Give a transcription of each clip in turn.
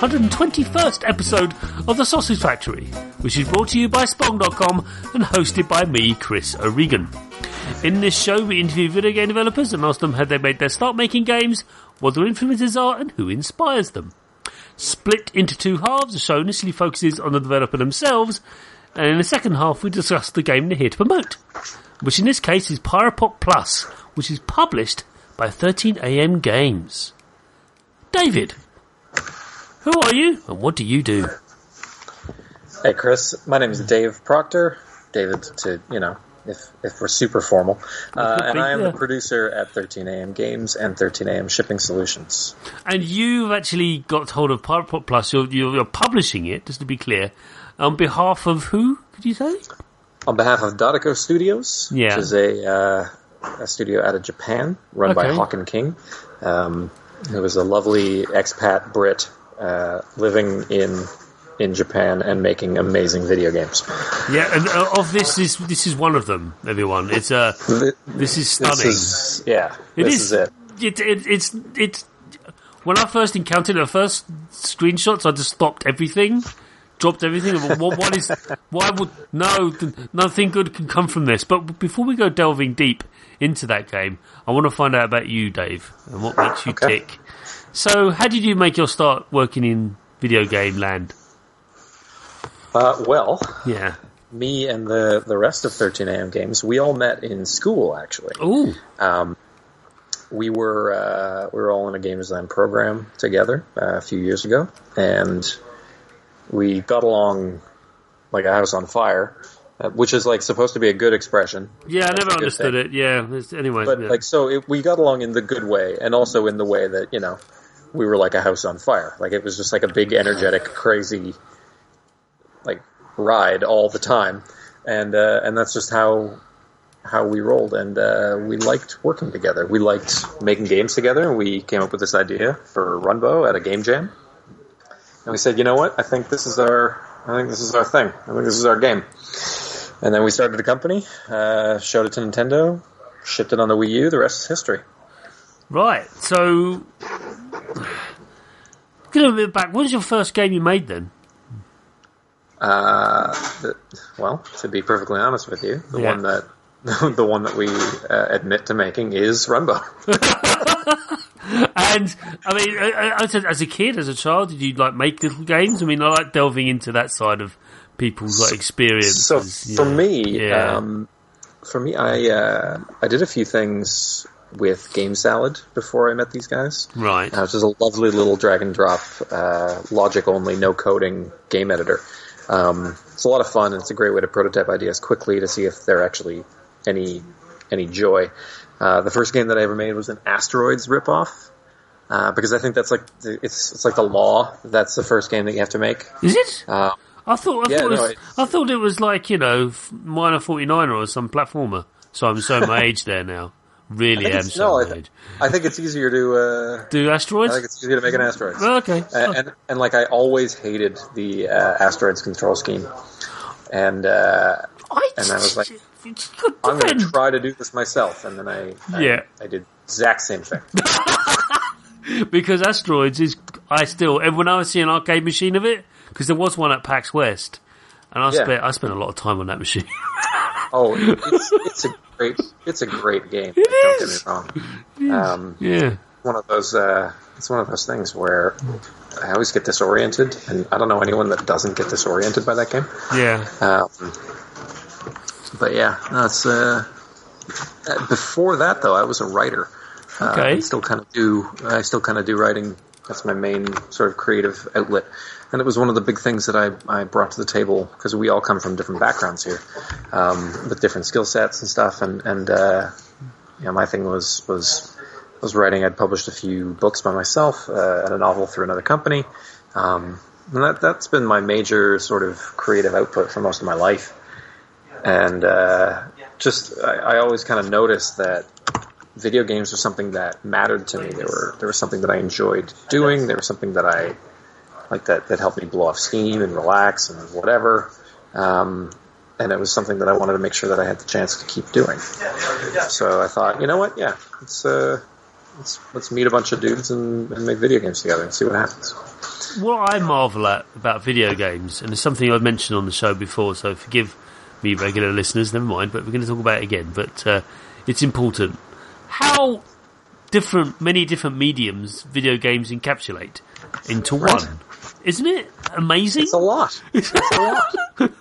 121st episode of The Sausage Factory, which is brought to you by Spong.com and hosted by me, Chris O'Regan. In this show, we interview video game developers and ask them how they made their start making games, what their influences are, and who inspires them. Split into two halves, the show initially focuses on the developer themselves, and in the second half, we discuss the game they're here to promote, which in this case is Pirate Pop Plus, which is published by 13am Games. David, who are you and what do you do? Hey, Chris. My name is Dave Proctor. David, to you know, if if we're super formal, uh, and I am the producer at 13am Games and 13am Shipping Solutions. And you've actually got hold of Pirate Pop Plus. You're, you're, publishing it, just to be clear, on behalf of who? Could you say? On behalf of Dadako Studios, Yeah. which is a, uh, a studio out of Japan, run by Okay. Hawken King, um, who is a lovely expat Brit uh, living in in Japan and making amazing video games. Yeah, and uh, of this is this is one of them. Everyone, it's uh, this is This stunning. is yeah. It this is. is it. It, it, it's it's when I first encountered the first screenshots, I just stopped everything, dropped everything. What, what is? Why would no? Nothing good can come from this. But before we go delving deep into that game, I want to find out about you, Dave, and what makes you Okay. tick. So, how did you make your start working in video game land? Uh, well, Yeah. me and the the rest of 13am games, we all met in school actually. Oh, Um, we were uh, we were all in a game design program together uh, a few years ago, and we got along like a house on fire, uh, which is like supposed to be a good expression. yeah. I never understood thing. it. Yeah. it's- Anyway, But yeah. like so, it, we got along in the good way, and also in the way that you know we were like a house on fire. Like it was just like a big, energetic, crazy, like ride all the time, and uh, and that's just how how we rolled. And uh, we liked working together. We liked making games together, we came up with this idea for Runbow at a game jam. And we said, you know what? I think this is our I think this is our thing. I think this is our game. And then we started a company, uh, showed it to Nintendo, shipped it on the Wii U. The rest is history. Right. So, get a bit back. What was your first game you made then? Uh, the, well, to be perfectly honest with you, the Yeah. one that the one that we uh, admit to making is Runbow. And I mean, uh, as a, kid, as a child, did you like make little games? I mean, I like delving into that side of people's like experiences. So you for know. me, Yeah. um, for me, I uh, I did a few things with GameSalad before I met these guys. right? Uh, which is a lovely little drag and drop, uh, logic only, no coding game editor. Um, it's a lot of fun, and it's a great way to prototype ideas quickly to see if they're actually any any joy. Uh, the first game that I ever made was an asteroids ripoff. Uh, because I think that's like the- it's it's like the law. That's the first game that you have to make. Is it? Uh, I thought I yeah, thought it was, no, it- I thought it was like you know minor forty nine or some platformer. So I'm showing my age there now. Really I am it's- no, I, th- I think it's easier to. Uh, Do asteroids. I think it's easier to make an asteroid. Oh, okay. and, and and like I always hated the uh, asteroids control scheme, and uh, I, and I was like, I'm going to try to do this myself, and then I, I Yeah. I did exact same thing. because asteroids is I still when I see an arcade machine of it because there was one at PAX West and I Yeah. spent I spent a lot of time on that machine. Oh, it's, it's a great it's a great game. It don't is. get me wrong. Um, yeah, one of those uh, it's one of those things where I always get disoriented, and I don't know anyone that doesn't get disoriented by that game. yeah. Um, but yeah, that's uh, uh, before that though. I was a writer. Uh, Okay. I still kind of do. I still kind of do writing. That's my main sort of creative outlet, and it was one of the big things that I, I brought to the table because we all come from different backgrounds here, um, with different skill sets and stuff. And and uh, you know, my thing was was was writing. I'd published a few books by myself uh, and a novel through another company. Um, and that that's been my major sort of creative output for most of my life. And uh, just I, I always kind of noticed that video games were something that mattered to me. They were they were something that I enjoyed doing. They were something that I like that that helped me blow off steam and relax and whatever. Um, and it was something that I wanted to make sure that I had the chance to keep doing. So I thought, you know what? Yeah, let's uh, let's let's meet a bunch of dudes and, and make video games together and see what happens. What I marvel at about video games, and it's something I've mentioned on the show before, so forgive me, regular listeners, never mind, but we're going to talk about it again. But uh, it's important. How different, many different mediums video games encapsulate into Right. one. Isn't it amazing? It's a lot. It's a lot.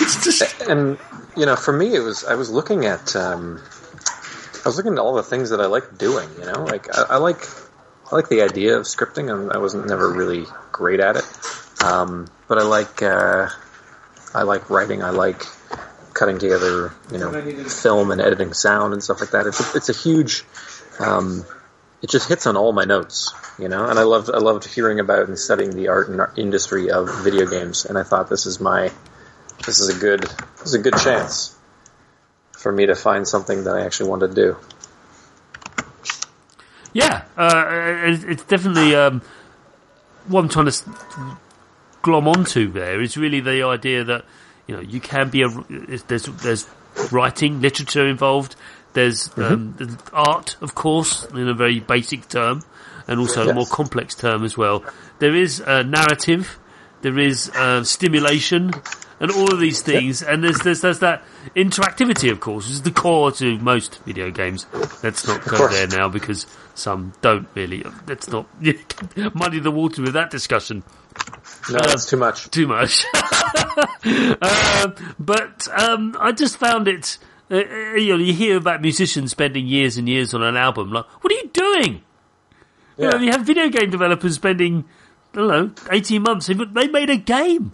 It's just, and you know, for me, it was I was looking at um, I was looking at all the things that I like doing. You know, like I, I like I like the idea of scripting, and I wasn't never really great at it. Um, but I like uh, I like writing. I like cutting together, you know, film and editing sound and stuff like that. It's a, it's a huge. Um, it just hits on all my notes, you know. And I loved I loved hearing about and studying the art and industry of video games. And I thought this is my this is a good this is a good chance for me to find something that I actually want to do. yeah, uh, it's, it's definitely um, what I'm trying to glom onto. There is really the idea that you know you can be a there's there's writing, literature involved. There's Mm-hmm. um, there's art, of course, in a very basic term, and also a more complex term as well. There is a narrative, there is uh, stimulation, and all of these things. And there's, there's there's that interactivity, of course, which is the core to most video games. Let's not go there now because some don't really. Let's not muddy the water with that discussion No, that's too much. too much. um, but um, I just found it. Uh, uh, you know, you hear about musicians spending years and years on an album. Like, what are you doing? You, know, you have video game developers spending, I don't know, eighteen months. They they made a game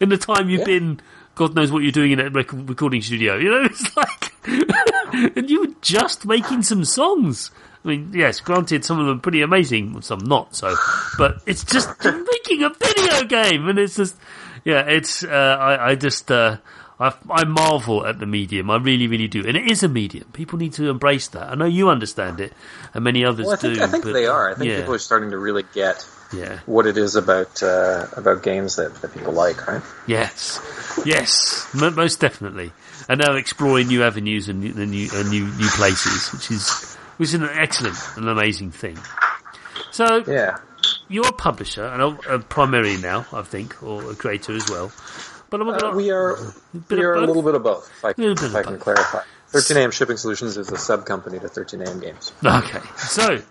in the time you've Yeah. been. God knows what you're doing in a rec- recording studio. You know, it's like, and you were just making some songs. I mean, yes, granted, some of them are pretty amazing, some not so, but it's just making a video game, and it's just, yeah, it's. Uh, I, I just, uh, I, I marvel at the medium. I really, really do, and it is a medium. People need to embrace that. I know you understand it, and many others Well, I think do. I think but, they are. I think yeah, people are starting to really get yeah. what it is about uh, about games that, that people like, right? Yes, yes, most definitely. And now exploring new avenues and new, and new, and new new places, which is which is an excellent and amazing thing. So Yeah. you're a publisher, and a, a primarily now, I think, or a creator as well. But Uh, we are we are a little bit of both. If I, if I can both. clarify. 13AM Shipping Solutions is a sub company to 13AM Games. Okay, so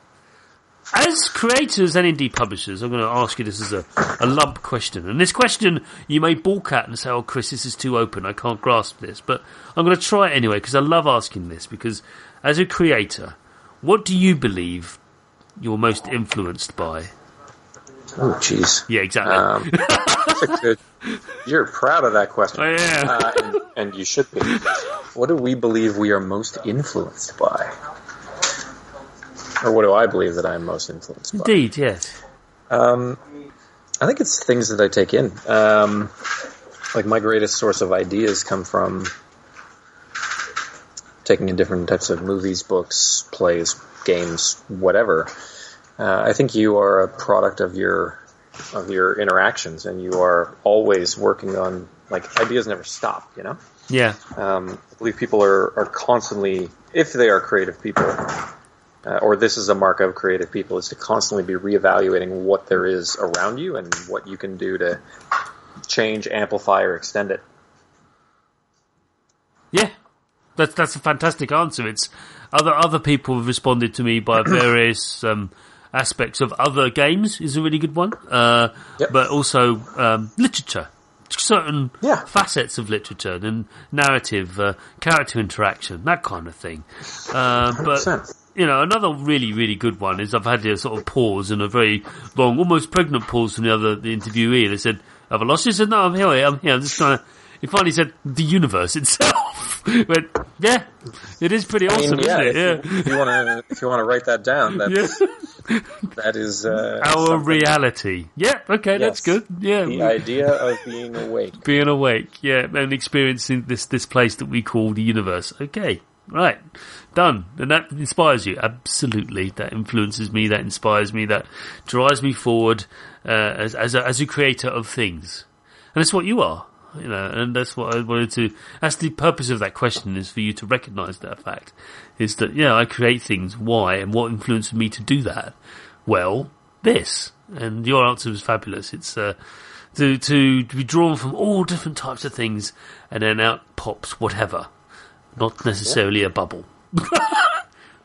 as creators and indie publishers, I'm going to ask you this as a, a lump question. And this question you may balk at and say, oh, Chris, this is too open. I can't grasp this. But I'm going to try it anyway because I love asking this because as a creator, what do you believe you're most influenced by? Oh, jeez. Yeah, exactly. Um, good. You're proud of that question. I am. Uh, and, and you should be. What do we believe we are most influenced by? Or what do I believe that I am most influenced by? Indeed, yes. Um, I think it's things that I take in. Um, like my greatest source of ideas come from taking in different types of movies, books, plays, games, whatever. Uh, I think you are a product of your of your interactions, and you are always working on like ideas never stop. You know. Yeah, Um, I believe people are, are constantly, if they are creative people, uh, or this is a mark of creative people, is to constantly be reevaluating what there is around you and what you can do to change, amplify, or extend it. yeah. That's that's a fantastic answer. It's other other people have responded to me by various um, aspects of other games is a really good one, uh, Yep. but also um, literature. Certain Yeah. facets of literature and narrative, uh, character interaction, that kind of thing. Uh, but 100%. you know, another really, really good one is I've had a sort of pause and a very long, almost pregnant pause from the other the interviewee. And they said, "Have I lost you?" I said, "No, I'm here. I'm here. I'm just trying to." He finally said, "The universe itself." Went, yeah, it is pretty I awesome, mean, yeah, isn't it? if, you, if you want to, if you want to write that down, that's, Yeah. that is uh, Our something. reality. Yeah, okay, that's good. Yeah, The idea of being awake. being awake, yeah, and experiencing this this place that we call the universe. Okay, right, done, and that inspires you. Absolutely, that influences me. That inspires me. That drives me forward uh, as as a, as a creator of things, and that's what you are. You know, and that's what I wanted to. That's the purpose of that question is for you to recognise that fact. Is that yeah, I create things. Why and what influenced me to do that? Well, this. And your answer was fabulous. It's uh, to to be drawn from all different types of things, and then out pops whatever, not necessarily a bubble.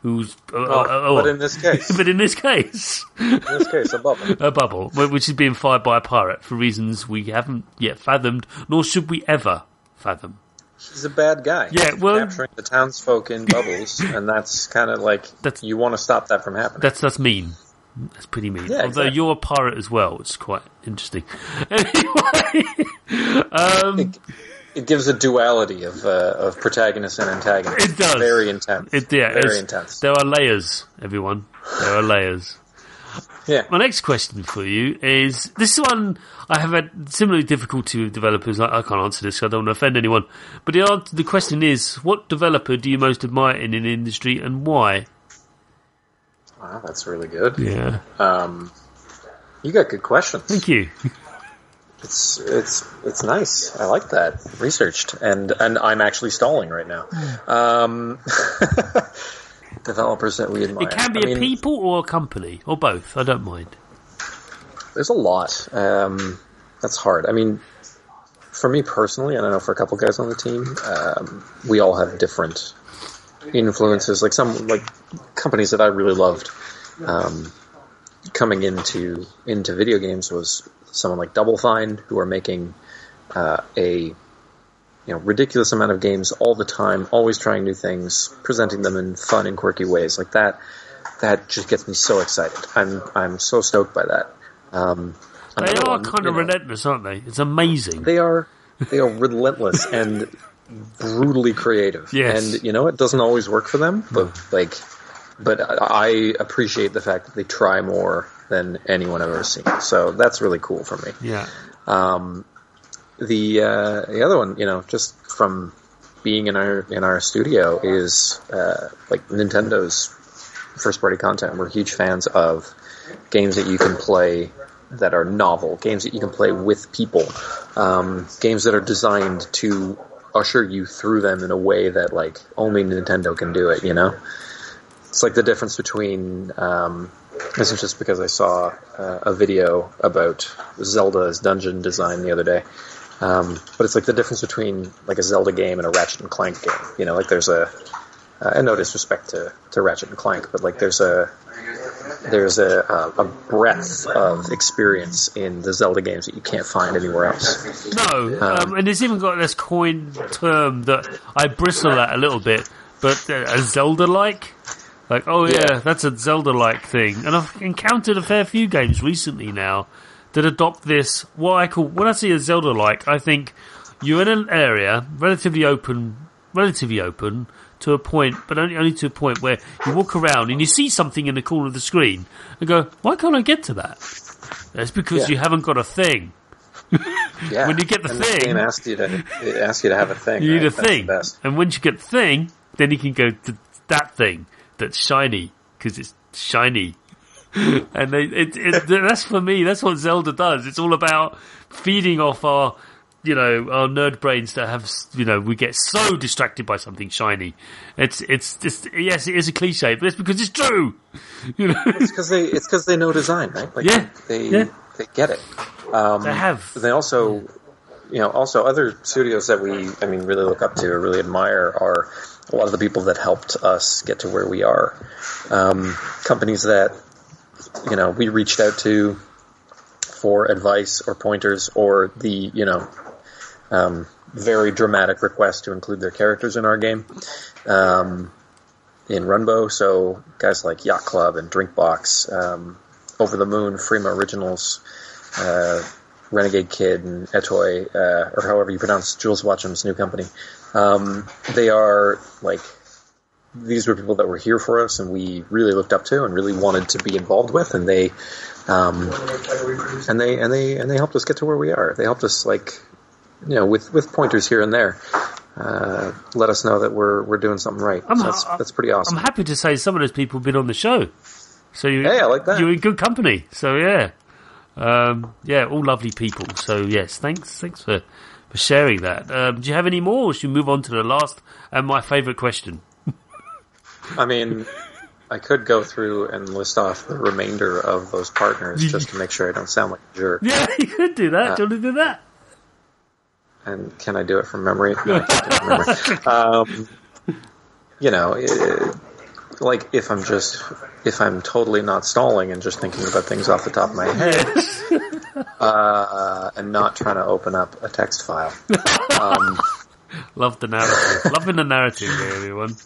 Who's uh, Oh, uh, oh, but in this case, but in this case, in this case, a bubble. a bubble, which is being fired by a pirate for reasons we haven't yet fathomed, nor should we ever fathom. He's a bad guy. Yeah, well- capturing the townsfolk in bubbles, and that's kind of like That's- you want to stop that from happening. That's that's mean. That's pretty mean. Yeah, Although exactly. you're a pirate as well, it's quite interesting. Anyway, um, It gives a duality of uh, of protagonist and antagonist. It does. Very intense. it, yeah, very intense. There are layers, everyone. There are layers. Yeah. My next question for you is this one I have had similarly difficulty with developers. I, I can't answer this, so I don't want to offend anyone. But the, answer, the question is, what developer do you most admire in an industry and why? Wow, that's really good. Yeah, Um, you got good questions. thank you. It's it's it's nice. I like that. Researched and and I'm actually stalling right now. Um, developers that we admire. It can be I a mean, people or a company or both. I don't mind. There's a lot. Um, that's hard. I mean, for me personally, and I know for a couple guys on the team, um, we all have different influences. Like some like companies that I really loved um, coming into into video games was someone like Double Fine, who are making uh, a you know ridiculous amount of games all the time, always trying new things, presenting them in fun and quirky ways. Like that, that just gets me so excited. I'm I'm so stoked by that. Um, They are one, kind of know, relentless, aren't they? It's amazing. They are they are relentless and brutally creative. Yes. And you know it doesn't always work for them, but like, but I appreciate the fact that they try more than anyone I've ever seen. So that's really cool for me. yeah. The uh, the other one, you know, just from being in our in our studio is uh, like Nintendo's first party content. We're huge fans of games that you can play that are novel, games that you can play with people, um, games that are designed to usher you through them in a way that like only Nintendo can do it. You know, it's like the difference between. Um, this is just because I saw uh, a video about Zelda's dungeon design the other day. Um, but it's like the difference between like a Zelda game and a Ratchet and Clank game. You know, like there's a, uh, and no disrespect to, to Ratchet and Clank, but like there's a, there's a, a, a breadth of experience in the Zelda games that you can't find anywhere else. No, um, and it's even got this coin term that I bristle at a little bit, but uh, a Zelda-like. Like, oh yeah, Yeah. that's a Zelda-like thing. And I've encountered a fair few games recently now that adopt this, what I call, when I see a Zelda-like, I think you're in an area, relatively open, relatively open, to a point, but only, only to a point where you walk around and you see something in the corner of the screen and go, why can't I get to that? That's because Yeah. you haven't got a thing. Yeah. When you get the and thing- the game asks you to it asks you to have a thing. You need right? a That's thing, and once you get the thing, then you can go to that thing that's shiny because it's shiny. and they, it, it, that's for me. That's what Zelda does. It's all about feeding off our, you know, our nerd brains that have, you know, we get so distracted by something shiny. It's it's just yes, it is a cliche, but it's because it's true. You know, It's because they it's because they know design, right? Like Yeah. they Yeah. they get it. Um, they have. They also, you know, also other studios that we, I mean, really look up to or really admire are a lot of the people that helped us get to where we are. Um, companies that, you know, we reached out to for advice or pointers or the, you know, um, very dramatic request to include their characters in our game. Um, in Runbow, so guys like Yacht Club and Drinkbox, um, Over the Moon, Frima Originals, uh, Renegade Kid and Atooi, uh, or however you pronounce Jools Watsham's new company. Um, they are like these were people that were here for us, and we really looked up to and really wanted to be involved with, and they, um, and they and they and they helped us get to where we are. They helped us like, you know, with with pointers here and there. Uh, let us know that we're we're doing something right. So that's that's pretty awesome. I'm happy to say some of those people have been on the show. So you, I like that. You're in good company. So yeah, um, yeah, all lovely people. So yes, thanks, thanks for for sharing that. Um, do you have any more, or should we move on to the last and my favourite question? I mean, I could go through and list off the remainder of those partners just to make sure I don't sound like a jerk. Yeah, you could do that. Uh, do you want to do that? And can I do it from memory? No, I can't do it from memory. Um, you know, eh, like if I'm just if I'm totally not stalling and just thinking about things off the top of my head, uh, and not trying to open up a text file. Um, Love the narrative. Loving the narrative everyone.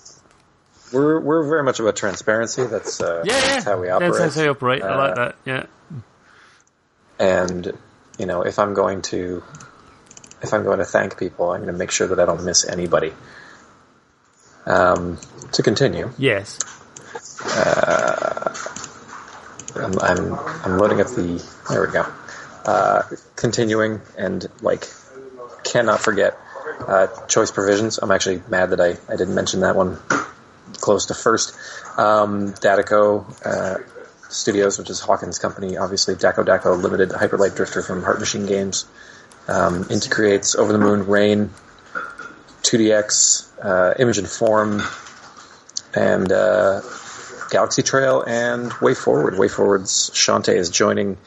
we're we're very much about transparency. That's uh, Yeah, that's how we operate. That's how we operate. I like Uh, that. Yeah. and you know if i'm going to if i'm going to thank people i'm going to make sure that i don't miss anybody um, to continue Yes. I'm, I'm i'm loading up the there we go uh, continuing and like cannot forget uh, choice provisions i'm actually mad that i, I didn't mention that one close to first um, Dadako uh, Studios, which is Hawken's company, obviously Daco Daco Limited, Hyperlight Drifter from Heart Machine Games, um, Inti Creates, Over the Moon, Rain, 2DX, uh, Image and Form, and uh, Galaxy Trail, and Way Forward. Way Forward's Shantae is joining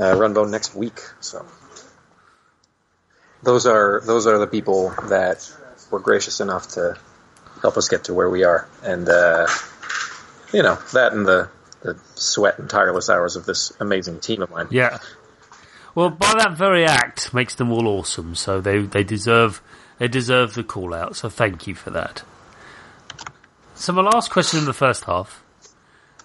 uh, Runbow next week, so those are those are the people that were gracious enough to help us get to where we are, and uh, you know that and the the sweat and tireless hours of this amazing team of mine. Yeah. Well, by that very act makes them all awesome. So they they deserve they deserve the call out. So thank you for that. So my last question in the first half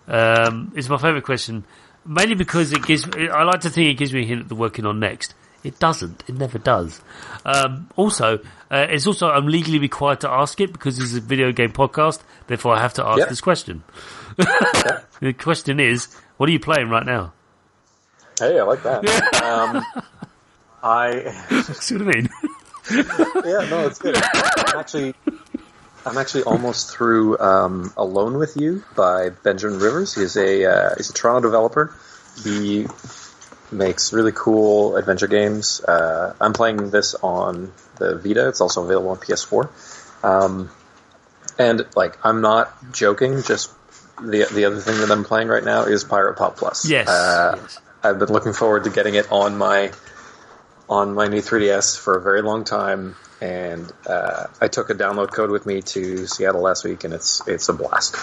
um, is my favourite question, mainly because it gives. I like to think it gives me a hint at the working on next. It doesn't. It never does. Um, also, uh, it's also I'm legally required to ask it because this is a video game podcast. Therefore, I have to ask Yeah. this question. the question is, what are you playing right now? Hey, I like that. um, I See what I mean? yeah, no, it's good. I'm actually, I'm actually almost through um, Alone with You by Benjamin Rivers. He's a uh, he's a Toronto developer. He makes really cool adventure games. Uh, I'm playing this on the Vita. It's also available on PS4. Um, and like, I'm not joking. Just the the other thing that I'm playing right now is Pirate Pop Plus. Yes. Uh, yes. I've been looking forward to getting it on my on my new 3DS for a very long time, and uh, I took a download code with me to Seattle last week, and it's it's a blast.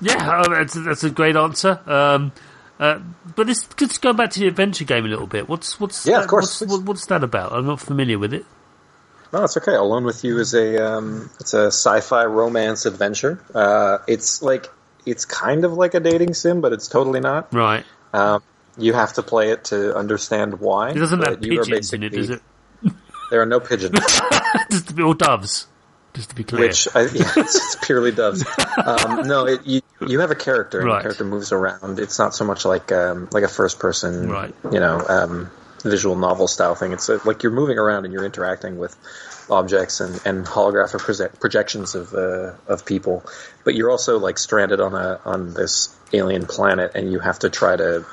Yeah, uh, that's, that's a great answer. Um, uh, but let's just go back to the adventure game a little bit. What's what's Yeah, that, of course, What's, what, what's that about? I'm not familiar with it. No, it's okay. Alone with You is a um, it's a sci-fi romance adventure. Uh, it's like it's kind of like a dating sim, but it's totally not. Right. Um, you have to play it to understand why. It doesn't have but you are pigeons in it, does it? There are no pigeons. just to be, or doves. Just to be clear. Which I, yeah, it's, it's purely doves. Um, no, it, you you have a character, and Right. the character moves around. It's not so much like um, like a first person, Right. you know, um, visual novel style thing. It's uh like you're moving around and you're interacting with objects and, and holographic proje- projections of uh, of people, but you're also like stranded on a on this alien planet, and you have to try to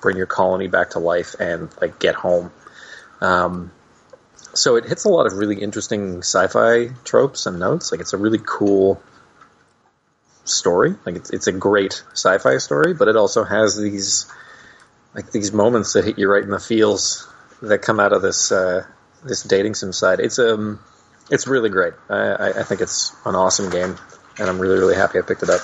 bring your colony back to life and like get home. Um, so it hits a lot of really interesting sci-fi tropes and notes. Like it's a really cool story. Like it's it's a great sci-fi story, but it also has these like these moments that hit you right in the feels that come out of this uh, this dating sim side. It's um it's really great. I, I, I think it's an awesome game, and I'm really really happy I picked it up.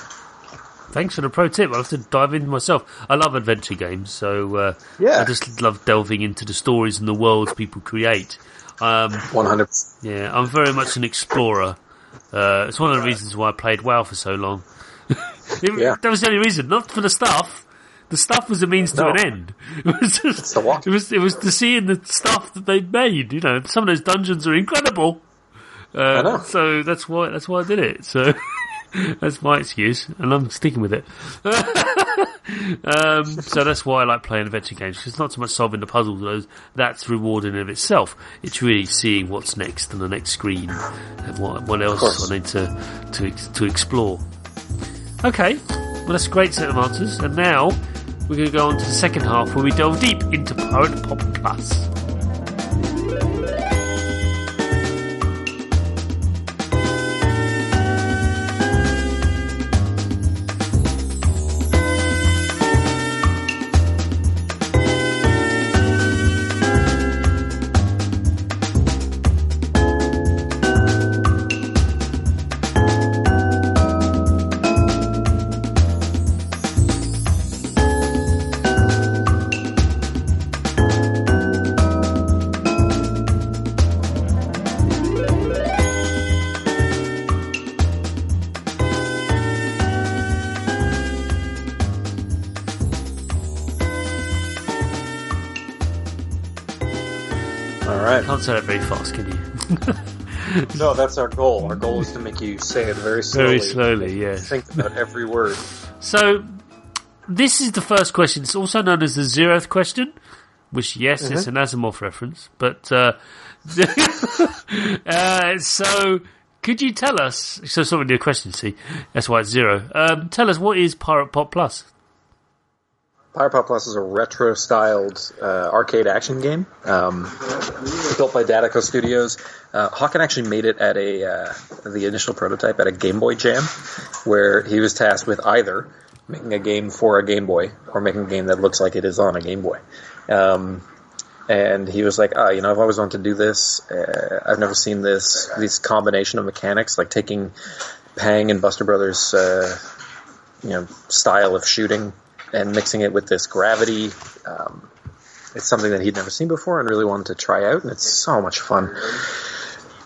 Thanks for the pro tip. I'll have to dive into myself. I love adventure games, so uh, Yeah. I just love delving into the stories and the worlds people create. Um, 100. yeah, I'm very much an explorer. Uh, it's one of the reasons why I played WoW for so long. It- Yeah. That was the only reason, not for the stuff. The stuff was a means to an end. It was just, the it was it was to seeing the stuff that they'd made. You know, some of those dungeons are incredible. Uh, know. So that's why that's why I did it. So that's my excuse, and I'm sticking with it. um, so that's why I like playing adventure games. 'cause It's not so much solving the puzzles; those that's rewarding in of itself. It's really seeing what's next on the next screen and what what else. I need to to to explore. Okay, well that's a great set of answers, and now we're going to go on to the second half where we delve deep into Pirate Pop Plus. Fast, can you? No, that's our goal. Our goal is to make you say it very slowly. Very slowly, yes. Think about every word. So, this is the first question. It's also known as the zeroth question, which, yes, it's an Asimov reference. But, uh, uh, so, could you tell us? So, it's not really a question, see? That's why it's zero. Um, tell us, what is Pirate Pop Plus? Pop Plus is a retro-styled uh, arcade action game um, built by Dadako Studios. Uh, Hawken actually made it at a uh, the initial prototype at a Game Boy Jam, where he was tasked with either making a game for a Game Boy or making a game that looks like it is on a Game Boy. Um, and he was like, "Ah, you know, I've always wanted to do this. Uh, I've never seen this this combination of mechanics, like taking Pang and Buster Brothers, uh, you know, style of shooting and mixing it with this gravity. Um, it's something that he'd never seen before and really wanted to try out, and it's so much fun.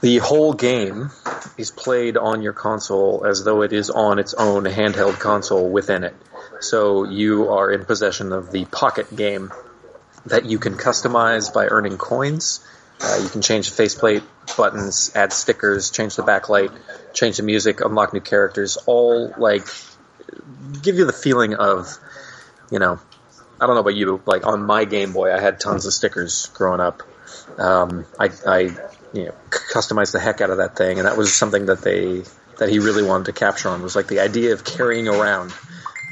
The whole game is played on your console as though it is on its own handheld console within it. So you are in possession of the pocket game that you can customize by earning coins. Uh, you can change the faceplate, buttons, add stickers, change the backlight, change the music, unlock new characters, all like give you the feeling of you know, I don't know about you, like on my Game Boy, I had tons of stickers growing up. Um, I, I, you know, customized the heck out of that thing, and that was something that they that he really wanted to capture on was like the idea of carrying around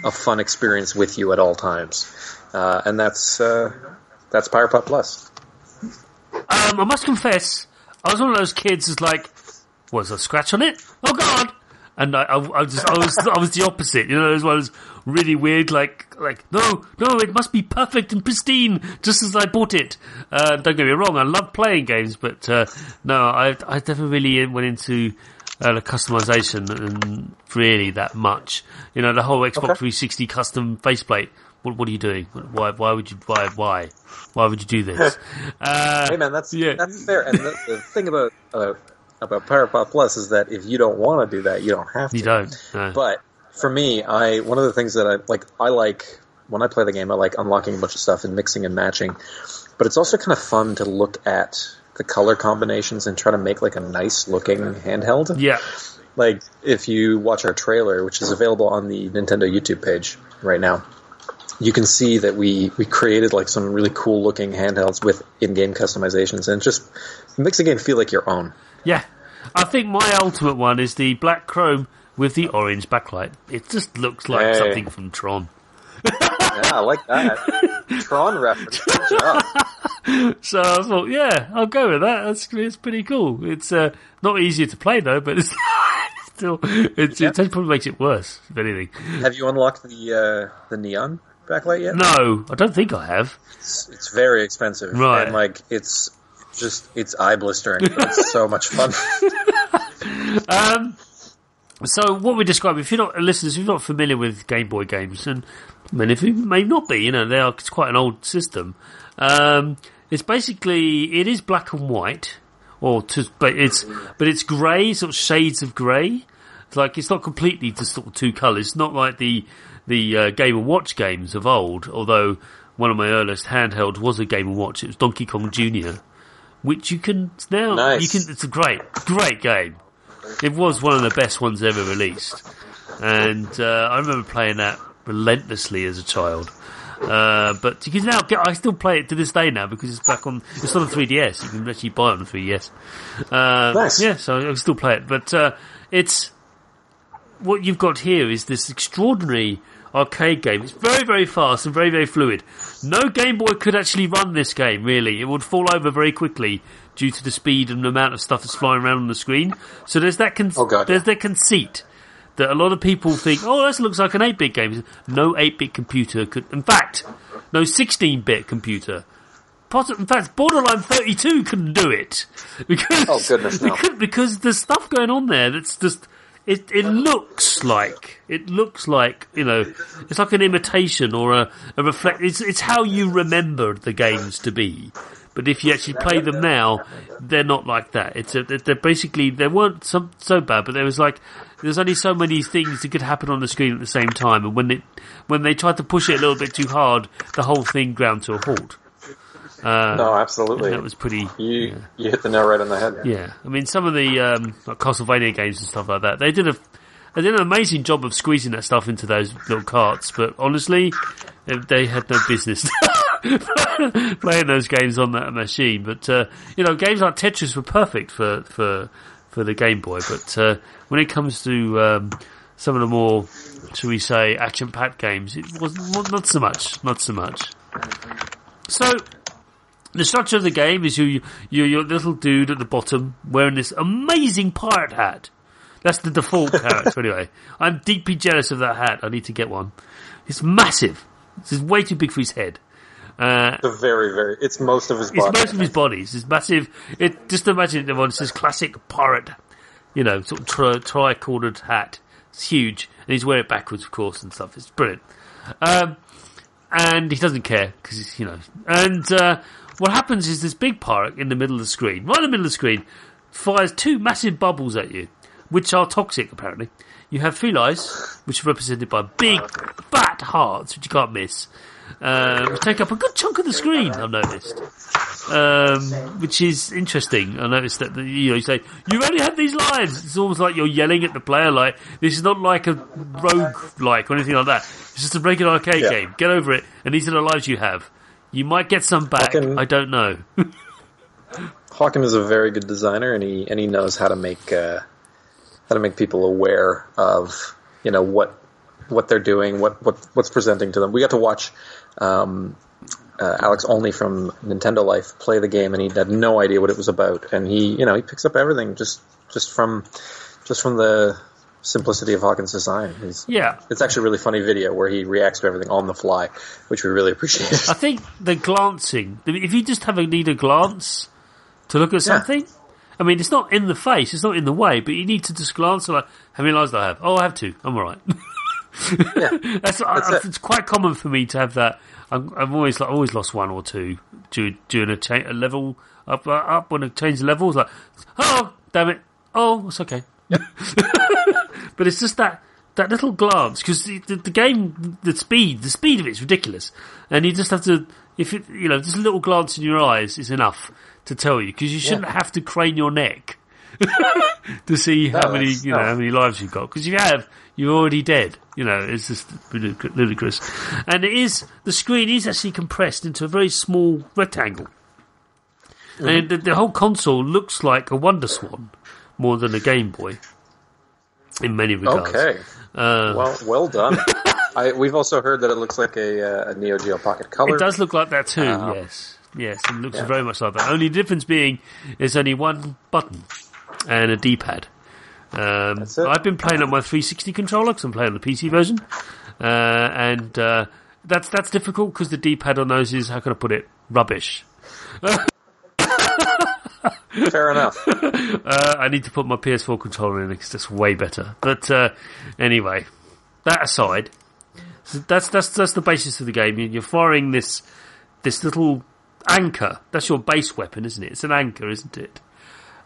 a fun experience with you at all times, uh, and that's uh, that's Pirate Pop Plus. Um, I must confess, I was one of those kids who's like, was a scratch on it? Oh God! And I, I, I was just, I was, I was the opposite. You know, as well ones really weird, like, like, no, no, it must be perfect and pristine, just as I bought it. Uh, don't get me wrong, I love playing games, but, uh, no, I, I never really went into, uh, the customization and really that much. You know, the whole Xbox Okay. 360 custom faceplate. What, what are you doing? Why, why would you, why, why? Why would you do this? Uh, Hey man, that's Yeah. that's fair. And the, the thing about uh, about Pirate Pop Plus is that if you don't want to do that, you don't have to. you don't. No. But for me, I one of the things that I like, I like when I play the game, I like unlocking a bunch of stuff and mixing and matching. But it's also kind of fun to look at the color combinations and try to make like a nice looking handheld. yeah. Like if you watch our trailer, which is available on the Nintendo YouTube page right now, you can see that we we created like some really cool looking handhelds with in-game customizations and just makes the game feel like your own. Yeah. I think my ultimate one is the black chrome with the orange backlight. It just looks like Hey. something from Tron. Yeah, I like that. Tron reference. Good job. So I thought, yeah, I'll go with that. That's it's pretty cool. It's uh, not easier to play though, but it's still it's, it probably makes it worse. If anything, Have you unlocked the uh, the neon backlight yet? no, I don't think I have. It's, it's very expensive, Right. And like it's just it's eye blistering. It's so much fun. Um, so what we're describing, if you're not listeners, if you're not familiar with Game Boy games, and many of you may not be, you know, they are it's quite an old system. Um, it's basically it is black and white, or to, but it's but it's grey, sort of shades of grey. It's like it's not completely just sort of two colours. It's not like the the uh, Game and Watch games of old. Although one of my earliest handheld was a Game and Watch. It was Donkey Kong Junior, which you can now Nice. you can. It's a great great game. It was one of the best ones ever released, and uh, I remember playing that relentlessly as a child. Uh, but you can now get. I still play it to this day now because it's back on. It's on the 3DS. You can actually buy it on the 3DS. Uh, Nice. Yeah, so I can still play it. But uh, it's what you've got here is this extraordinary arcade game. It's very, very fast and very, very fluid. No Game Boy could actually run this game, really. It would fall over very quickly due to the speed and the amount of stuff that's flying around on the screen. So there's that, con- Oh, there's that conceit that a lot of people think, oh, this looks like an 8-bit game. No 8-bit computer could, in fact, no 16-bit computer. In fact, Borderline 32 couldn't do it because Oh, goodness, no. because, because there's stuff going on there that's just it. It looks like it looks like you know it's like an imitation or a, a reflect. It's it's how you remember the games to be. But if you actually play them now, they're not like that. It's a, they're basically they weren't some, so bad, but there was like there's only so many things that could happen on the screen at the same time, and when it when they tried to push it a little bit too hard, the whole thing ground to a halt. Uh, No, absolutely. that was pretty. You you hit the nail right on the head. Yeah, I mean, some of the um, like Castlevania games and stuff like that, they did a they did an amazing job of squeezing that stuff into those little carts. But honestly, they had no business playing those games on that machine. But uh, you know, games like Tetris were perfect for for for the Game Boy. But uh, when it comes to um, some of the more, shall we say, action-packed games, it was not so much, not so much. So the structure of the game is you, you, your little dude at the bottom wearing this amazing pirate hat. That's the default character anyway. I'm deeply jealous of that hat. I need to get one. It's massive. It's way too big for his head. Uh, The very very. It's most of his it's body. most of his body. It's massive. It just imagine it it's this classic pirate, you know, sort of tri- tri-cornered hat. It's huge, and he's wearing it backwards, of course, and stuff. It's brilliant. Um, and he doesn't care because you know. And uh, what happens is this big pirate in the middle of the screen, right in the middle of the screen, fires two massive bubbles at you, which are toxic apparently. You have felines, which are represented by big, fat hearts, which you can't miss, uh, which take up a good chunk of the screen. I've noticed, um, which is interesting. I noticed that the, you know you say you only have these lives. It's almost like you're yelling at the player, like this is not like a rogue like or anything like that. It's just a regular arcade Yeah. game. Get over it. And these are the lives you have. You might get some back. I don't know. Hawken is a very good designer, and he and he knows how to make uh, how to make people aware of you know what what they're doing, what what what's presenting to them. We got to watch um, uh, Alex Olney from Nintendo Life play the game, and he had no idea what it was about. And he you know he picks up everything just just from just from the simplicity of Hawken's design. He's, yeah. it's actually a really funny video where he reacts to everything on the fly, which we really appreciate. I think the glancing, if you just have a need a glance to look at Yeah. something, I mean, it's not in the face, it's not in the way, but you need to just glance like, how many lives do I have? Oh, I have two. I'm alright. yeah. That's, That's I- it. it's quite common for me to have that. I'm, I've always like, always lost one or two during, during a, cha- a level up uh, up when I change the levels. Like, oh damn it! Oh, it's okay. but it's just that that little glance because the, the, the game, the speed, the speed of it's ridiculous, and you just have to. If it, you know, just a little glance in your eyes is enough to tell you because you shouldn't have to crane your neck to see how many you know no. how many lives you've got. Because if you have, you're already dead. You know, it's just ludicrous. And it is the screen is actually compressed into a very small rectangle, Mm-hmm. and the, the whole console looks like a Wonder Swan more than a Game Boy in many regards. Okay. Uh, Well, well done. I, we've also heard that it looks like a, uh, a Neo Geo Pocket Color. It does look like that too. Um, yes, yes, it looks yeah. very much like that. Only difference being there's only one button and a D-pad. Um. I've been playing on my 360 controller because I'm playing on the PC version, uh, and uh, that's that's difficult because the D-pad on those is how can I put it rubbish. Fair enough. Uh, I need to put my PS4 controller in because that's way better. But uh, anyway, that aside, so that's that's that's the basis of the game. You- You're firing this this little anchor. That's your base weapon, isn't it? It's an anchor, isn't it?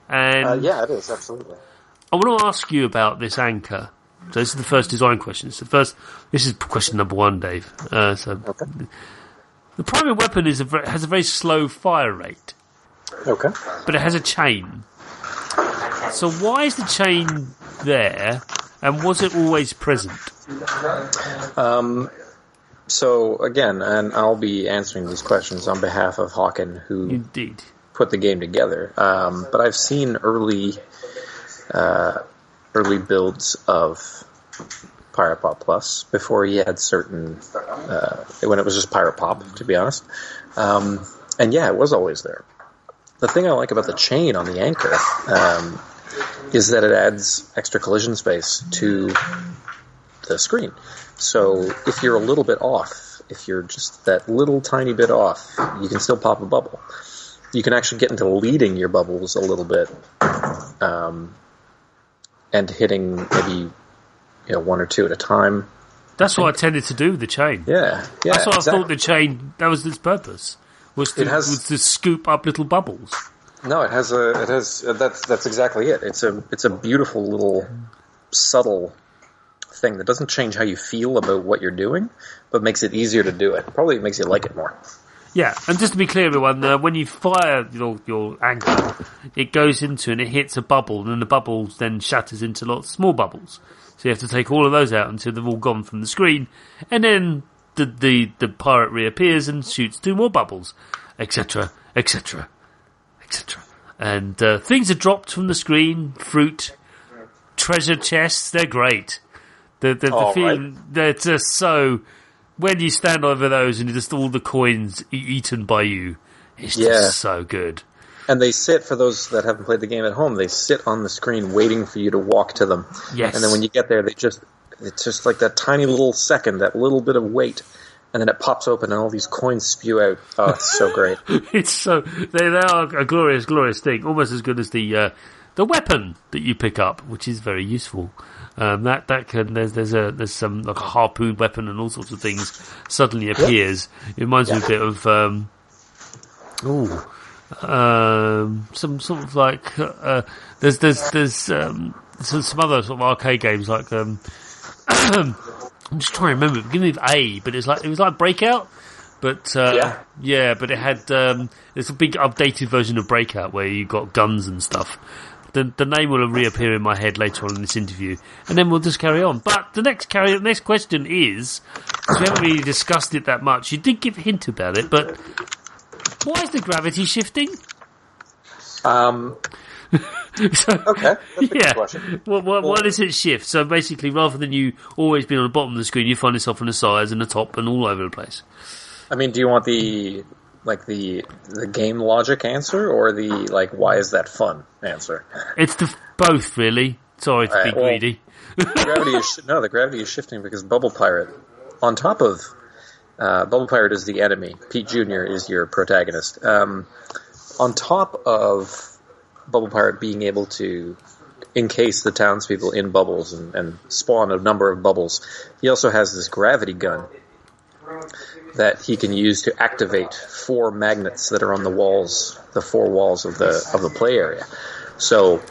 And Uh, yeah, it is absolutely. I want to ask you about this anchor. So this is the first design question. So first, this is question number one, Dave. Uh, so Okay. the primary weapon is a, has a very slow fire rate. Okay. but it has a chain. So why is the chain there, and was it always present? Um, so again, and I'll be answering these questions on behalf of Hawken, who Indeed. put the game together. Um, but I've seen early, uh, early builds of Pirate Pop Plus before he had certain, uh, when it was just Pirate Pop, to be honest. Um, and yeah, it was always there. The thing I like about the chain on the anchor um, is that it adds extra collision space to the screen. So if you're a little bit off, if you're just that little tiny bit off, you can still pop a bubble. You can actually get into leading your bubbles a little bit, um, and hitting maybe you know one or two at a time. That's what I tended to do with the chain. Yeah, yeah. That's what I thought the chain. That was its purpose. Was to, It has- was to scoop up little bubbles. No, it has a. It has. Uh, that's that's exactly it. It's a. It's a beautiful little subtle thing that doesn't change how you feel about what you're doing, but makes it easier to do it. Probably makes you like it more. Yeah, and just to be clear, everyone, uh, when you fire your your anchor, it goes into and it hits a bubble, and then the bubble then shatters into lots of small bubbles. So you have to take all of those out until they've all gone from the screen, and then the the, the pirate reappears and shoots two more bubbles, etc., etc., etc. And uh, things are dropped from the screen: fruit, treasure chests. They're great. The the, the Oh, feeling they're just so. When you stand over those and just all the coins eaten by you, it's Yeah. just so good. And they sit for those that haven't played the game at home. They sit on the screen waiting for you to walk to them. Yes. And then when you get there, they just it's just like that tiny little second, that little bit of weight, and then it pops open and all these coins spew out. Oh, it's so great. it's so they, they are a glorious, glorious thing. Almost as good as the uh, the weapon that you pick up, which is very useful. Um, that that can there's there's a there's some like a harpoon weapon and all sorts of things suddenly appears. It reminds me a bit of um, ooh, um, some sort of like uh, there's there's there's um, some, some other sort of arcade games like um, I'm just trying to remember. Beginning with A, but it's like it was like Breakout. But uh, Yeah. yeah, but it had um, it's a big updated version of Breakout where you got guns and stuff. The the name will reappear in my head later on in this interview, and then we'll just carry on. But the next carry the next question is because we haven't really discussed it that much. You did give a hint about it, but why is the gravity shifting? Um, So, okay, that's a good yeah. what, why does it shift? So basically, rather than you always being on the bottom of the screen, you find yourself on the sides and the top and all over the place. I mean, do you want the like the the game logic answer or the like why is that fun answer? It's the both, really. Sorry to Alright, be well- greedy. The gravity is no, the gravity is shifting because Bubble Pirate, on top of uh, Bubble Pirate is the enemy. Pete Junior is your protagonist. Um, on top of Bubble Pirate being able to encase the townspeople in bubbles and, and spawn a number of bubbles, he also has this gravity gun that he can use to activate four magnets that are on the walls, the four walls of the of the play area. So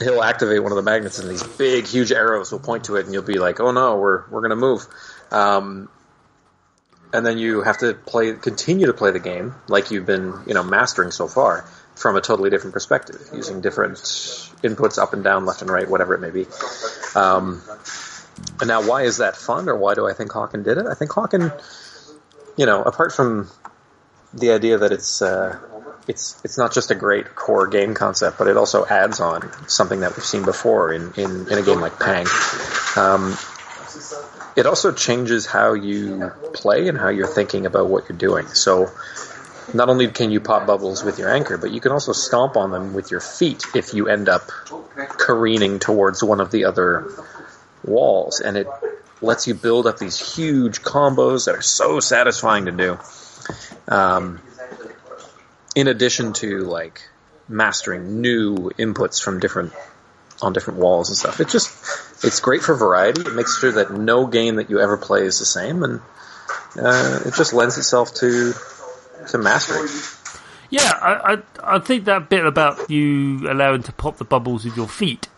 he'll activate one of the magnets, and these big, huge arrows will point to it, and you'll be like, "Oh no, we're we're gonna move." Um, and then you have to play, continue to play the game like you've been, you know, mastering so far from a totally different perspective, using different inputs up and down, left and right, whatever it may be. Um, and now, why is that fun, or why do I think Hawken did it? I think Hawken, you know, apart from the idea that it's uh, it's it's not just a great core game concept, but it also adds on something that we've seen before in in, in a game like Pang. Um, it also changes how you play and how you're thinking about what you're doing. So not only can you pop bubbles with your anchor, but you can also stomp on them with your feet if you end up careening towards one of the other walls, and it lets you build up these huge combos that are so satisfying to do. Um, in addition to like mastering new inputs from different on different walls and stuff, it just it's great for variety. It makes sure that no game that you ever play is the same, and uh, it just lends itself to to mastery. Yeah, I, I I think that bit about you allowing to pop the bubbles with your feet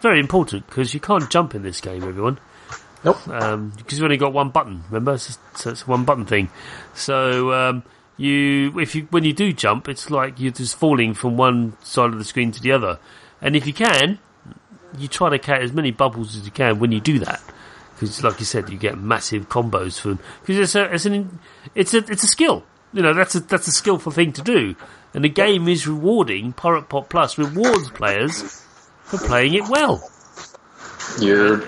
very important because you can't jump in this game, everyone. Nope. Um, because you've only got one button. Remember, it's, so it's a one button thing. So um, you, if you when you do jump, it's like you're just falling from one side of the screen to the other. And if you can, you try to catch as many bubbles as you can when you do that. Because, like you said, you get massive combos from. Because it's a, it's an, it's a, it's a skill. You know, that's a that's a skillful thing to do. And the game is rewarding. Pirate Pop Plus rewards players for playing it well. You're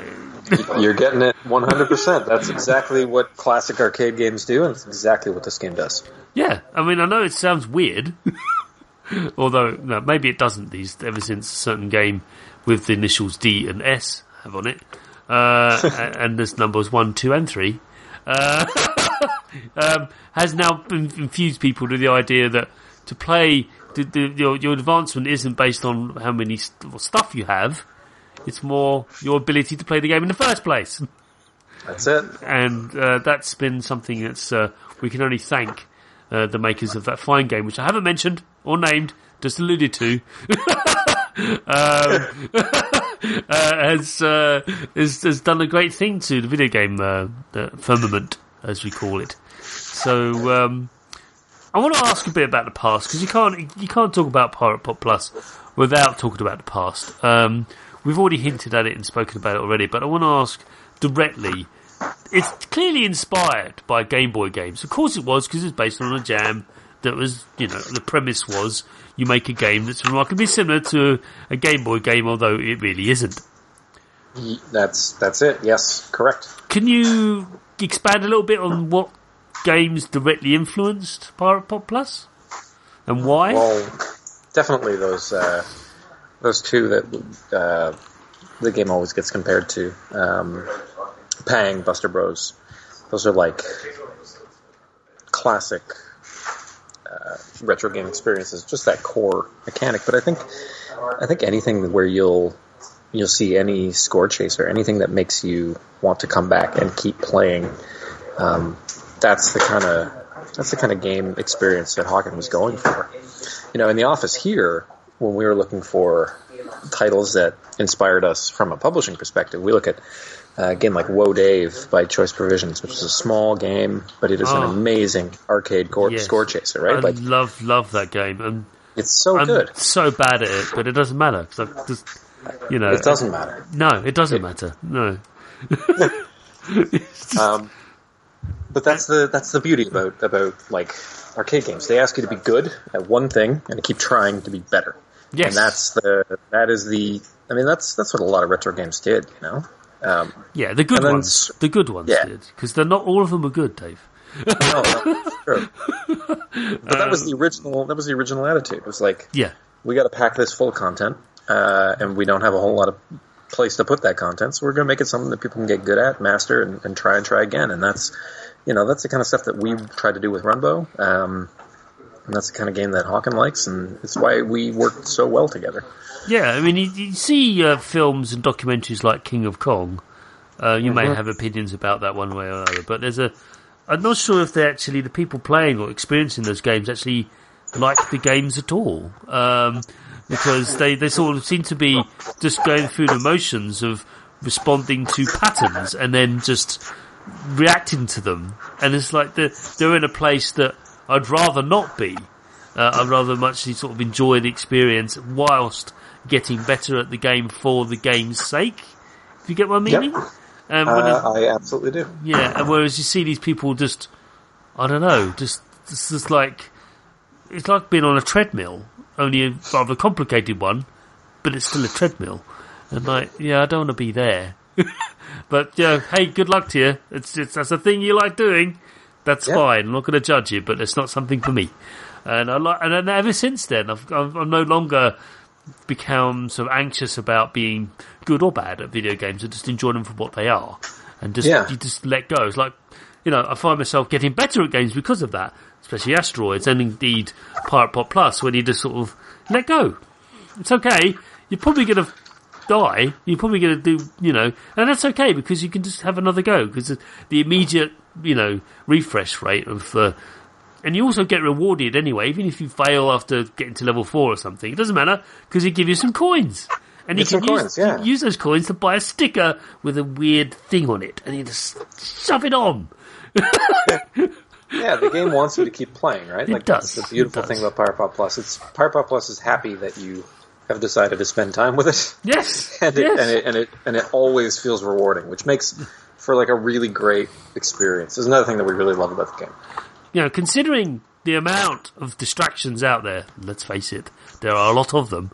you're getting it 100%. That's exactly what classic arcade games do, and it's exactly what this game does. Yeah, I mean, I know it sounds weird, although no, maybe it doesn't. These ever since a certain game with the initials D and S have on it, uh, and there's numbers one, two, and three, uh, um, has now infused people to the idea that to play the, the, your, your advancement isn't based on how many st- stuff you have. It's more your ability to play the game in the first place That's it. and uh, that's been something that's uh, we can only thank uh, the makers of that fine game, which I haven't mentioned or named, just alluded to. um, uh, has, uh, has has done a great thing to the video game uh, the firmament as we call it. So um, I want to ask a bit about the past because you can't you can't talk about Pirate Pop Plus without talking about the past. Um, we've already hinted at it and spoken about it already, but I want to ask directly. It's clearly inspired by Game Boy games. Of course, it was because it's based on a jam that was, you know, the premise was you make a game that's remarkably similar to a Game Boy game, although it really isn't. That's that's it. Yes, correct. Can you expand a little bit on what games directly influenced Pirate Pop Plus and why? Well, definitely those uh, those two that uh, the game always gets compared to. Um, Pang, Buster Bros. Those are like classic uh, retro game experiences. Just that core mechanic. But I think I think anything where you'll you'll see any score chaser, anything that makes you want to come back and keep playing. Um, that's the kind of that's the kind of game experience that Hawken was going for. You know, in the office here, when we were looking for titles that inspired us from a publishing perspective, we look at uh, a game like Whoa Dave by Choice Provisions, which is a small game, but it is Oh. an amazing arcade Yes. score chaser, right? I like love love that game, and it's so I'm good. so bad at it, but it doesn't matter because I just, you know, It doesn't matter. No, it doesn't matter. No, Um, but that's the that's the beauty about about like arcade games. They ask you to be good at one thing and to keep trying to be better. yes, And that's the that is the I mean that's that's what a lot of retro games did, you know. Um, yeah, the good then ones, s- the good ones Yeah. did because they're not all of them are good, Dave. no, no, sure. But that was the original. That was the original attitude. It was like Yeah, we got to pack this full of content, uh, and we don't have a whole lot of place to put that content, so we're going to make it something that people can get good at, master, and, and try and try again. And that's, you know, that's the kind of stuff that we try to do with Runbow. Um, and that's the kind of game that Hawken likes, and it's why we worked so well together. yeah. I mean, you, you see uh, films and documentaries like King of Kong. Uh, you may Mhm. have opinions about that one way or another, but there's a. I'm not sure if they actually the people playing or experiencing those games actually like the games at all, um, because they they sort of seem to be just going through the motions of responding to patterns and then just reacting to them, and it's like they're they're in a place that I'd rather not be. Uh, I'd rather much sort of enjoy the experience whilst getting better at the game for the game's sake. If you get my meaning. Um, when it- Uh, I absolutely do. yeah, and whereas you see these people just, I don't know, just, just, just like, it's like being on a treadmill, only a rather complicated one, but it's still a treadmill. And like, yeah, I don't want to be there. but, yeah, hey, good luck to you. It's, it's, that's a thing you like doing. That's Yeah. fine. I'm not going to judge you, but it's not something for me. And I like, and ever since then, I've, I've, I'm no longer become sort of anxious about being good or bad at video games. I just enjoy them for what they are, and just Yeah. you just let go. It's like you know, I find myself getting better at games because of that, especially Asteroids and indeed Pirate Pop Plus, when you just sort of let go. It's okay. You're probably going to die. You're probably going to do, you know, and that's okay because you can just have another go because the immediate, you know, refresh rate of. Uh, and you also get rewarded anyway, even if you fail after getting to level four or something. It doesn't matter because they give you some coins, and you can use, coins, yeah. use those coins to buy a sticker with a weird thing on it, and you just shove it on. Yeah, the game wants you to keep playing, right? like does, that's the beautiful thing about Pirate Pop Plus. It's Pirate Pop Plus is happy that you have decided to spend time with it. Yes, and it, yes. and it and it and it always feels rewarding, which makes for like a really great experience. There's another thing that we really love about the game. you know, considering the amount of distractions out there, let's face it, there are a lot of them.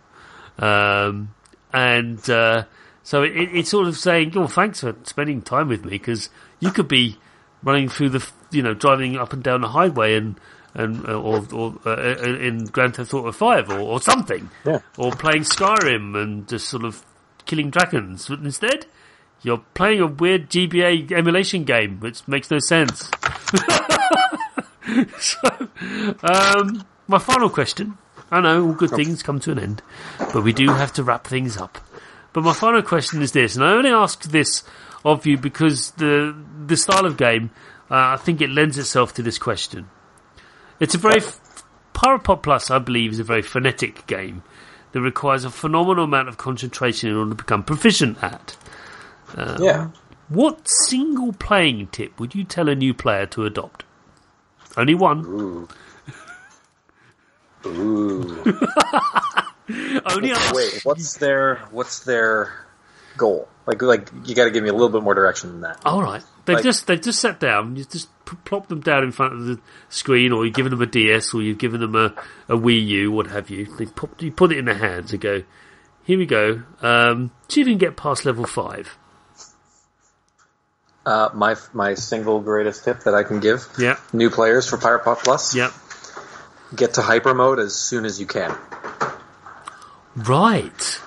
Um, and uh, so it, it's sort of saying, "Oh, thanks for spending time with me," because you could be running through the, you know, driving up and down the highway and and uh, or, or uh, in Grand Theft Auto Five or, or something, Yeah. or playing Skyrim and just sort of killing dragons. But instead, you're playing a weird GBA emulation game, which makes no sense. so, um, my final question. I know all good things come to an end, but we do have to wrap things up. But my final question is this, and I only ask this of you because the the style of game, uh, I think it lends itself to this question. It's a very Pirate Plus, I believe, is a very phonetic game that requires a phenomenal amount of concentration in order to become proficient at. Um, yeah, What single playing tip would you tell a new player to adopt? Only one. Ooh. Ooh. Only. Wait, what's their what's their goal? Like, like you got to give me a little bit more direction than that. All right. They've Like- just they've just sat down. You just plop them down in front of the screen, or you've given them a DS, or you've given them a, a Wii U, what have you. They pop, you put it in their hands and go, "Here we go. Um, you can get past level five. Uh, my my single greatest tip that I can give Yeah, new players for Pirate Pop Plus: yeah, get to hyper mode as soon as you can. right.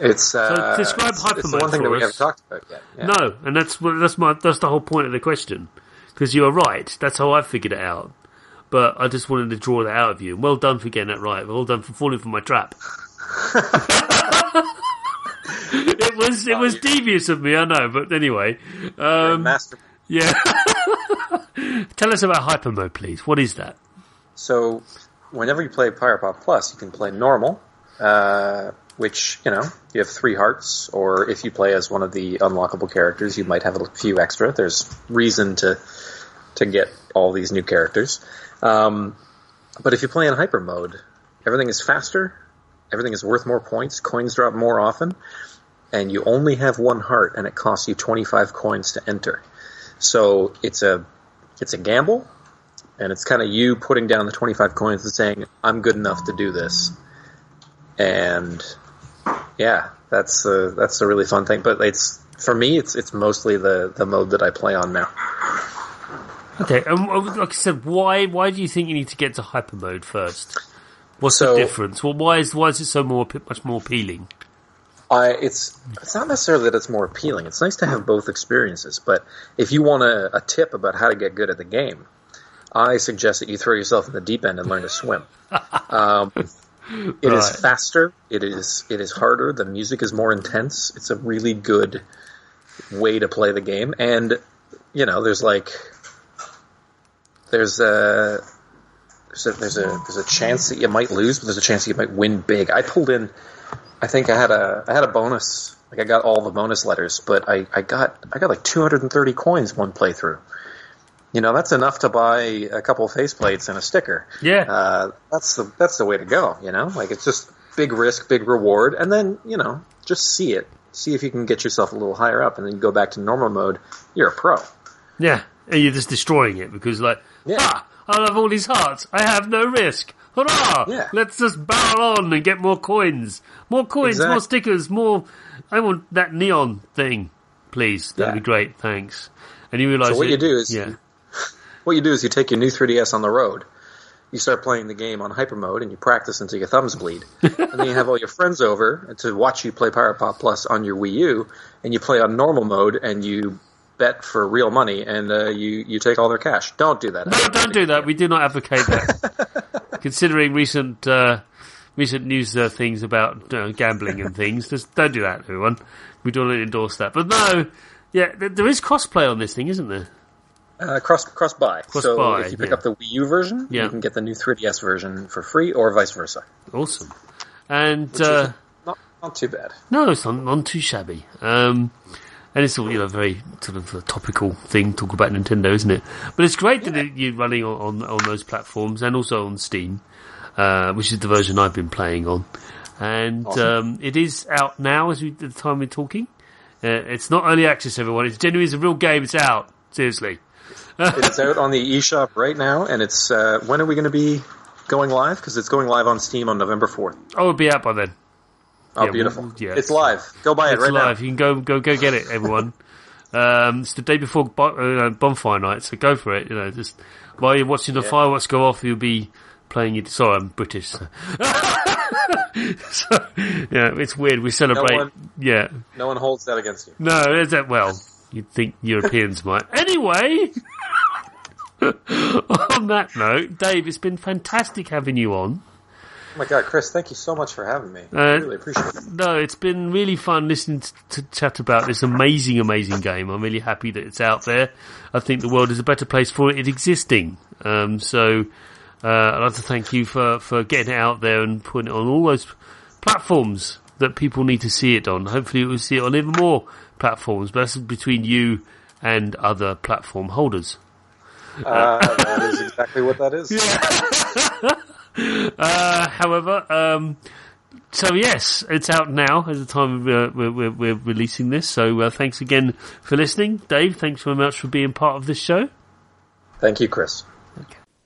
It's uh, describe it's, hyper it's the mode one thing that we us. haven't talked about yet. Yeah. No, and that's that's my that's the whole point of the question. Because you are right. That's how I figured it out. But I just wanted to draw that out of you. Well done for getting that right. Well done for falling for my trap. it was it was devious of me, I know. But anyway, um, Master. yeah. Tell us about hyper mode, please. What is that? So, whenever you play Pirate Pop Plus, you can play normal, uh, which you know you have three hearts, or if you play as one of the unlockable characters, you might have a few extra. There's reason to to get all these new characters. Um, but if you play in hyper mode, everything is faster, everything is worth more points, coins drop more often, and you only have one heart, and it costs you 25 coins to enter. So it's a it's a gamble, and it's kind of you putting down the 25 coins and saying, I'm good enough to do this. And yeah, that's a, that's a really fun thing. But it's, for me, it's, it's mostly the, the mode that I play on now. Okay, and um, like I said, why why do you think you need to get to hyper mode first? What's So- the difference? Well, why is why is it so more much more appealing? I, it's, it's not necessarily that it's more appealing. It's nice to have both experiences. But if you want a, a tip about how to get good at the game, I suggest that you throw yourself in the deep end and learn to swim. Um, It is Right. faster. It is it is harder. The music is more intense. It's a really good way to play the game. And you know, there's like there's a there's a there's a there's a chance that you might lose, but there's a chance that you might win big. I pulled in. I think I had a I had a bonus. Like I got all the bonus letters, but I, I got I got like 230 coins one playthrough. You know, that's enough to buy a couple faceplates and a sticker Yeah, uh, that's the that's the way to go. You know, like it's just big risk, big reward, and then you know just see it, see if you can get yourself a little higher up, and then go back to normal mode. You're a pro. yeah, and you're just destroying it because like, Yeah. ah, I have all these hearts. I have no risk. Hurrah! Yeah. Let's just barrel on and get more coins, more coins, more stickers, more. I want that neon thing, please. That'd Yeah. be great. Thanks. And you realise So what that- you do is- yeah, What you do is you take your new 3DS on the road, you start playing the game on hyper mode, and you practice until your thumbs bleed, and then you have all your friends over to watch you play Pirate Pop Plus on your Wii U, and you play on normal mode, and you bet for real money, and uh, you you take all their cash. Don't do that. No, don't do that. We do not advocate that. Considering recent uh, recent news uh, things about uh, gambling and things, just don't do that, everyone. We don't endorse that. But no, yeah, th- there is crossplay on this thing, isn't there? Uh, cross cross buy. Cross so buy, if you pick yeah. up the Wii U version, Yeah. you can get the new 3DS version for free, or vice versa. Awesome. And uh, not not too bad. no, it's not, not too shabby. Um, and it's all you know, very sort of a topical thing. Talk about Nintendo, isn't it? But it's great that it, you're running on, on on those platforms and also on Steam, uh, which is the version I've been playing on. And Awesome. um, it is out now as we, at the time we're talking. Uh, it's not early access, everyone. It's genuinely it's a real game. It's out. Seriously. It's out on the eShop right now, and it's uh, when are we going to be going live? Because it's going live on Steam on November 4th. Oh, it'll be out by then. Oh, Yeah, beautiful! well, yeah, it's live. Go buy it It's right live. You can go go go get it, everyone. um, it's the day before uh, bonfire night, so go for it. You know, just while you're watching the fireworks go off, you'll be playing it. Sorry, I'm British. So. so, yeah, it's weird. We celebrate. one- yeah. No one holds that against you. no, is that well? You'd think Europeans might. Anyway, on that note, Dave, it's been fantastic having you on. Oh my god, Chris! Thank you so much for having me. I Uh, really appreciate it. No, it's been really fun listening to, to chat about this amazing, amazing game. I'm really happy that it's out there. I think the world is a better place for it existing. Um, so uh, I'd like to thank you for, for getting it out there and putting it on all those platforms that people need to see it on. Hopefully, we'll see it on even more platforms, but that's between you and other platform holders. Uh, that is exactly what that is. Uh, however, um, so yes, it's out now at the time we're, we're, we're, releasing this. So uh, thanks again for listening, Dave. Thanks very much for being part of this show. Thank you, Chris.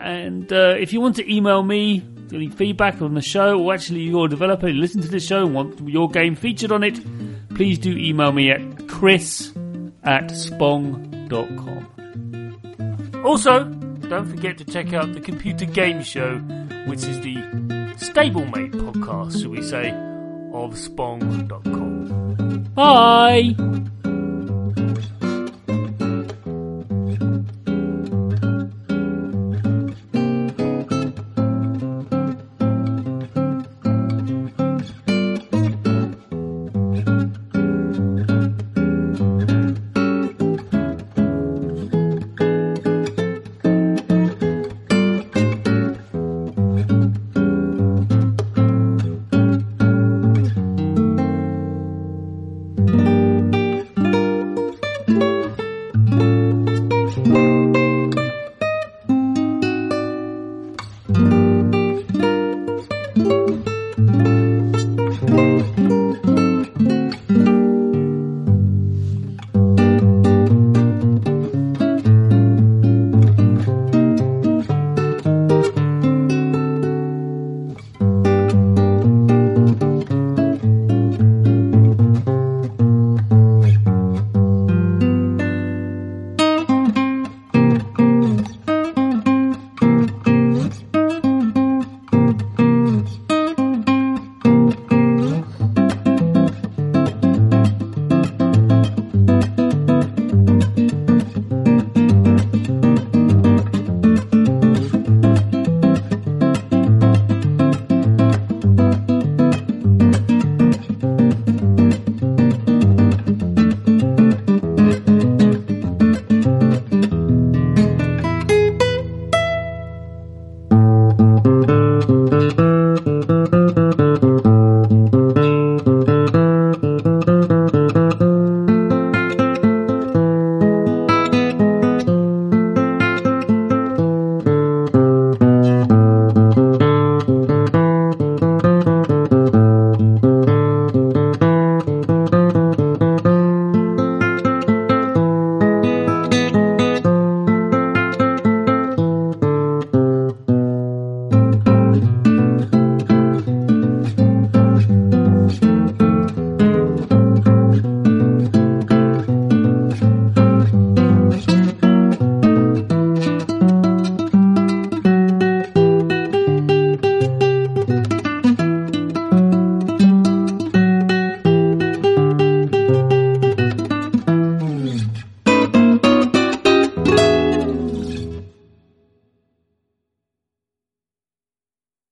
And uh, if you want to email me any feedback on the show, or actually you're a developer, you listen to this show and want your game featured on it, please do email me at chris at spong.com. Also, don't forget to check out the Computer Game Show, which is the stablemate podcast, shall we say, of spong.com. Bye!